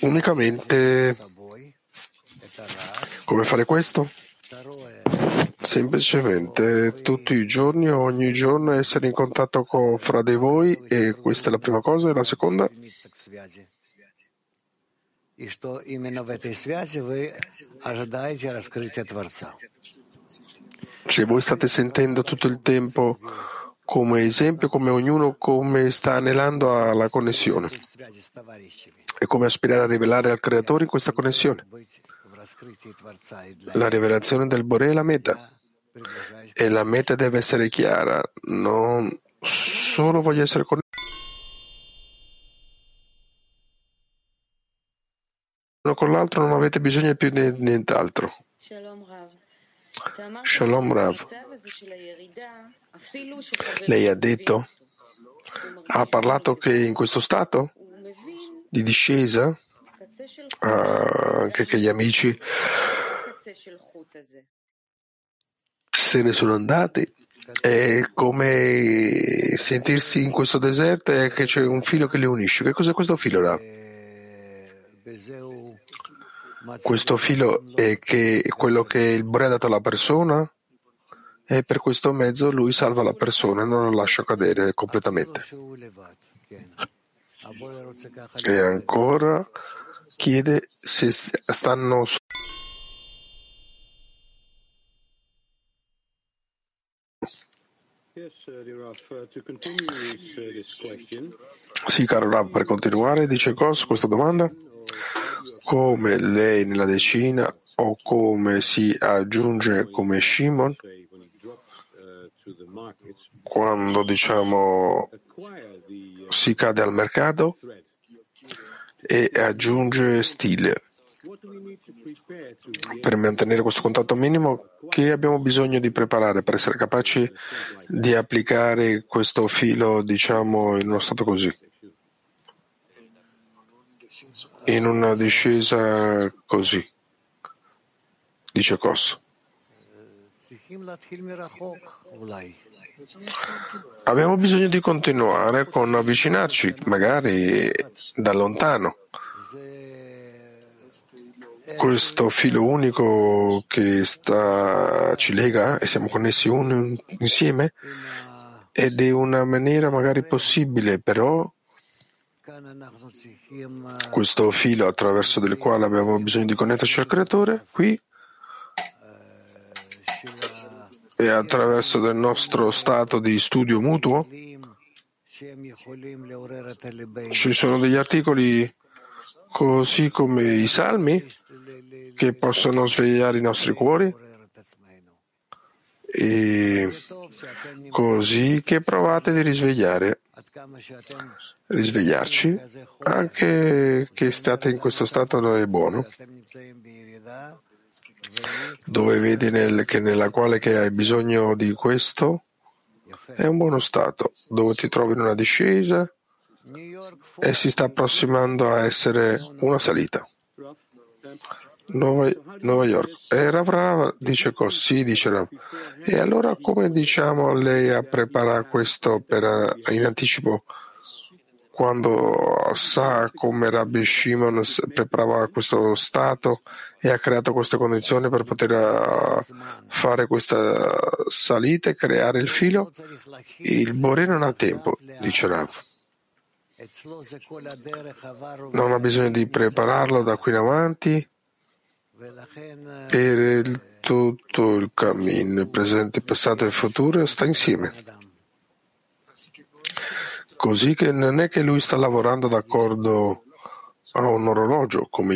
Unicamente come fare questo? Semplicemente tutti i giorni, ogni giorno essere in contatto con fra di voi e questa è la prima cosa. E la seconda? Se voi state sentendo tutto il tempo come esempio, come ognuno come sta anelando alla connessione e come aspirare a rivelare al Creatore in questa connessione. La rivelazione del Bore è la meta e la meta deve essere chiara. Non solo voglio essere connesso con l'altro, non avete bisogno più di nient'altro. Shalom Rav. Lei ha detto, ha parlato che in questo stato di discesa, anche che gli amici se ne sono andati, è come sentirsi in questo deserto e che c'è un filo che li unisce. Che cos'è questo filo, Rav? Questo filo è che quello che il Bore ha dato alla persona e per questo mezzo lui salva la persona e non la lascia cadere completamente. E ancora chiede se stanno sì, caro Rav, per continuare, dice Cos questa domanda. Come lei nella decina o come si aggiunge come Shimon quando diciamo si cade al mercato e aggiunge stile. Per mantenere questo contatto minimo, che abbiamo bisogno di preparare per essere capaci di applicare questo filo, diciamo, in uno stato così? in una discesa così, dice Cos. Abbiamo bisogno di continuare con avvicinarci, magari da lontano. Questo filo unico che sta, ci lega e siamo connessi un, insieme ed è una maniera magari possibile, però questo filo attraverso del quale abbiamo bisogno di connetterci al creatore, qui e attraverso del nostro stato di studio mutuo. Ci sono degli articoli così come i salmi che possono svegliare i nostri cuori e così che provate di risvegliare risvegliarci, anche che state in questo stato è buono, dove vedi nel, che nella quale che hai bisogno di questo, è un buono stato, dove ti trovi in una discesa, e si sta approssimando a essere una salita. Nuova, Nuova York. E Rav Rav dice così, dice Rav. E allora come diciamo lei a preparare questo per, in anticipo quando sa come Rabbi Shimon preparava questo stato e ha creato queste condizioni per poter eh, fare questa salita e creare il filo? Il Bore non ha tempo, dice Rav. Non ha bisogno di prepararlo da qui in avanti per il, tutto il cammino, presente, passato e futuro, sta insieme. Così che non è che lui sta lavorando d'accordo a un orologio come